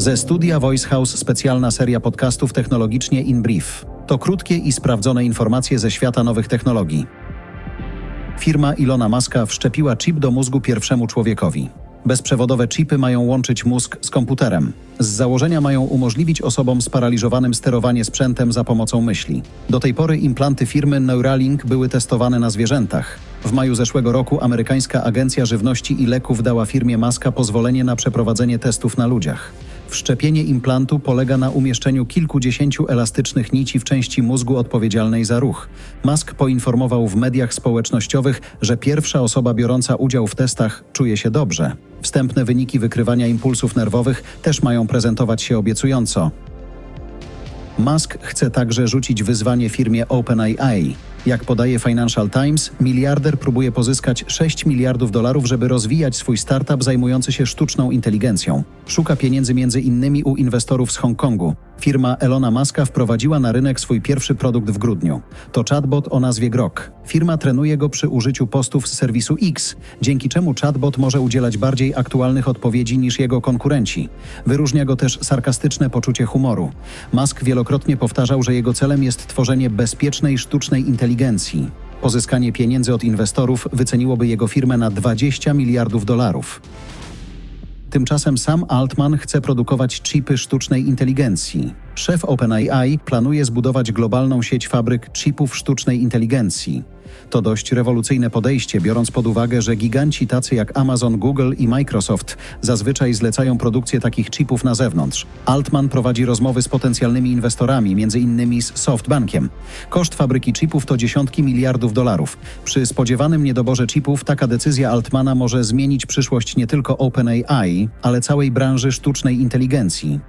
Ze studia Voice House specjalna seria podcastów technologicznie in brief. To krótkie i sprawdzone informacje ze świata nowych technologii. Firma Ilona Maska wszczepiła chip do mózgu pierwszemu człowiekowi. Bezprzewodowe chipy mają łączyć mózg z komputerem. Z założenia mają umożliwić osobom sparaliżowanym sterowanie sprzętem za pomocą myśli. Do tej pory implanty firmy Neuralink były testowane na zwierzętach. W maju zeszłego roku amerykańska Agencja Żywności i Leków dała firmie Maska pozwolenie na przeprowadzenie testów na ludziach. Wszczepienie implantu polega na umieszczeniu kilkudziesięciu elastycznych nici w części mózgu odpowiedzialnej za ruch. Musk poinformował w mediach społecznościowych, że pierwsza osoba biorąca udział w testach czuje się dobrze. Wstępne wyniki wykrywania impulsów nerwowych też mają prezentować się obiecująco. Musk chce także rzucić wyzwanie firmie OpenAI. Jak podaje Financial Times, miliarder próbuje pozyskać 6 miliardów dolarów, żeby rozwijać swój startup zajmujący się sztuczną inteligencją. Szuka pieniędzy między innymi u inwestorów z Hongkongu. Firma Elona Muska wprowadziła na rynek swój pierwszy produkt w grudniu. To chatbot o nazwie Grok. Firma trenuje go przy użyciu postów z serwisu X, dzięki czemu chatbot może udzielać bardziej aktualnych odpowiedzi niż jego konkurenci. Wyróżnia go też sarkastyczne poczucie humoru. Musk wielokrotnie powtarzał, że jego celem jest tworzenie bezpiecznej sztucznej inteligencji. Pozyskanie pieniędzy od inwestorów wyceniłoby jego firmę na 20 miliardów dolarów. Tymczasem sam Altman chce produkować chipy sztucznej inteligencji. Szef OpenAI planuje zbudować globalną sieć fabryk chipów sztucznej inteligencji. To dość rewolucyjne podejście, biorąc pod uwagę, że giganci tacy jak Amazon, Google i Microsoft zazwyczaj zlecają produkcję takich chipów na zewnątrz. Altman prowadzi rozmowy z potencjalnymi inwestorami, m.in. z SoftBankiem. Koszt fabryki chipów to dziesiątki miliardów dolarów. Przy spodziewanym niedoborze chipów taka decyzja Altmana może zmienić przyszłość nie tylko OpenAI, ale całej branży sztucznej inteligencji.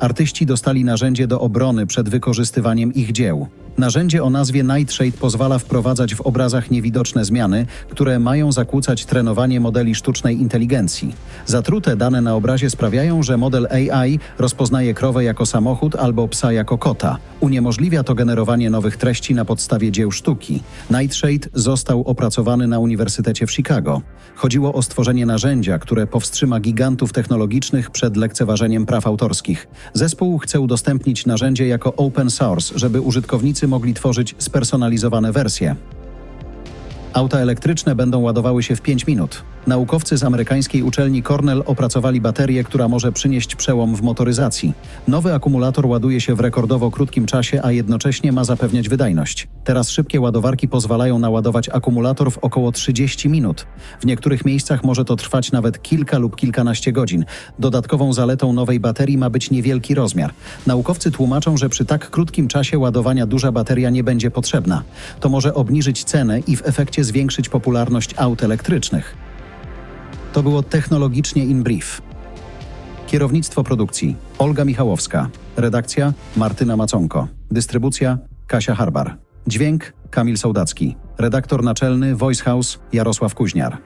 Artyści dostali narzędzie do obrony przed wykorzystywaniem ich dzieł. Narzędzie o nazwie Nightshade pozwala wprowadzać w obrazach niewidoczne zmiany, które mają zakłócać trenowanie modeli sztucznej inteligencji. Zatrute dane na obrazie sprawiają, że model AI rozpoznaje krowę jako samochód albo psa jako kota. Uniemożliwia to generowanie nowych treści na podstawie dzieł sztuki. Nightshade został opracowany na Uniwersytecie w Chicago. Chodziło o stworzenie narzędzia, które powstrzyma gigantów technologicznych przed lekceważeniem praw autorskich. Zespół chce udostępnić narzędzie jako open source, żeby użytkownicy mogli tworzyć spersonalizowane wersje. Auta elektryczne będą ładowały się w 5 minut. Naukowcy z amerykańskiej uczelni Cornell opracowali baterię, która może przynieść przełom w motoryzacji. Nowy akumulator ładuje się w rekordowo krótkim czasie, a jednocześnie ma zapewniać wydajność. Teraz szybkie ładowarki pozwalają naładować akumulator w około 30 minut. W niektórych miejscach może to trwać nawet kilka lub kilkanaście godzin. Dodatkową zaletą nowej baterii ma być niewielki rozmiar. Naukowcy tłumaczą, że przy tak krótkim czasie ładowania duża bateria nie będzie potrzebna. To może obniżyć cenę i w efekcie zwiększyć popularność aut elektrycznych. To było technologicznie in brief. Kierownictwo produkcji Olga Michałowska. Redakcja Martyna Maconko. Dystrybucja Kasia Harbar. Dźwięk Kamil Sołdacki. Redaktor naczelny Voice House Jarosław Kuźniar.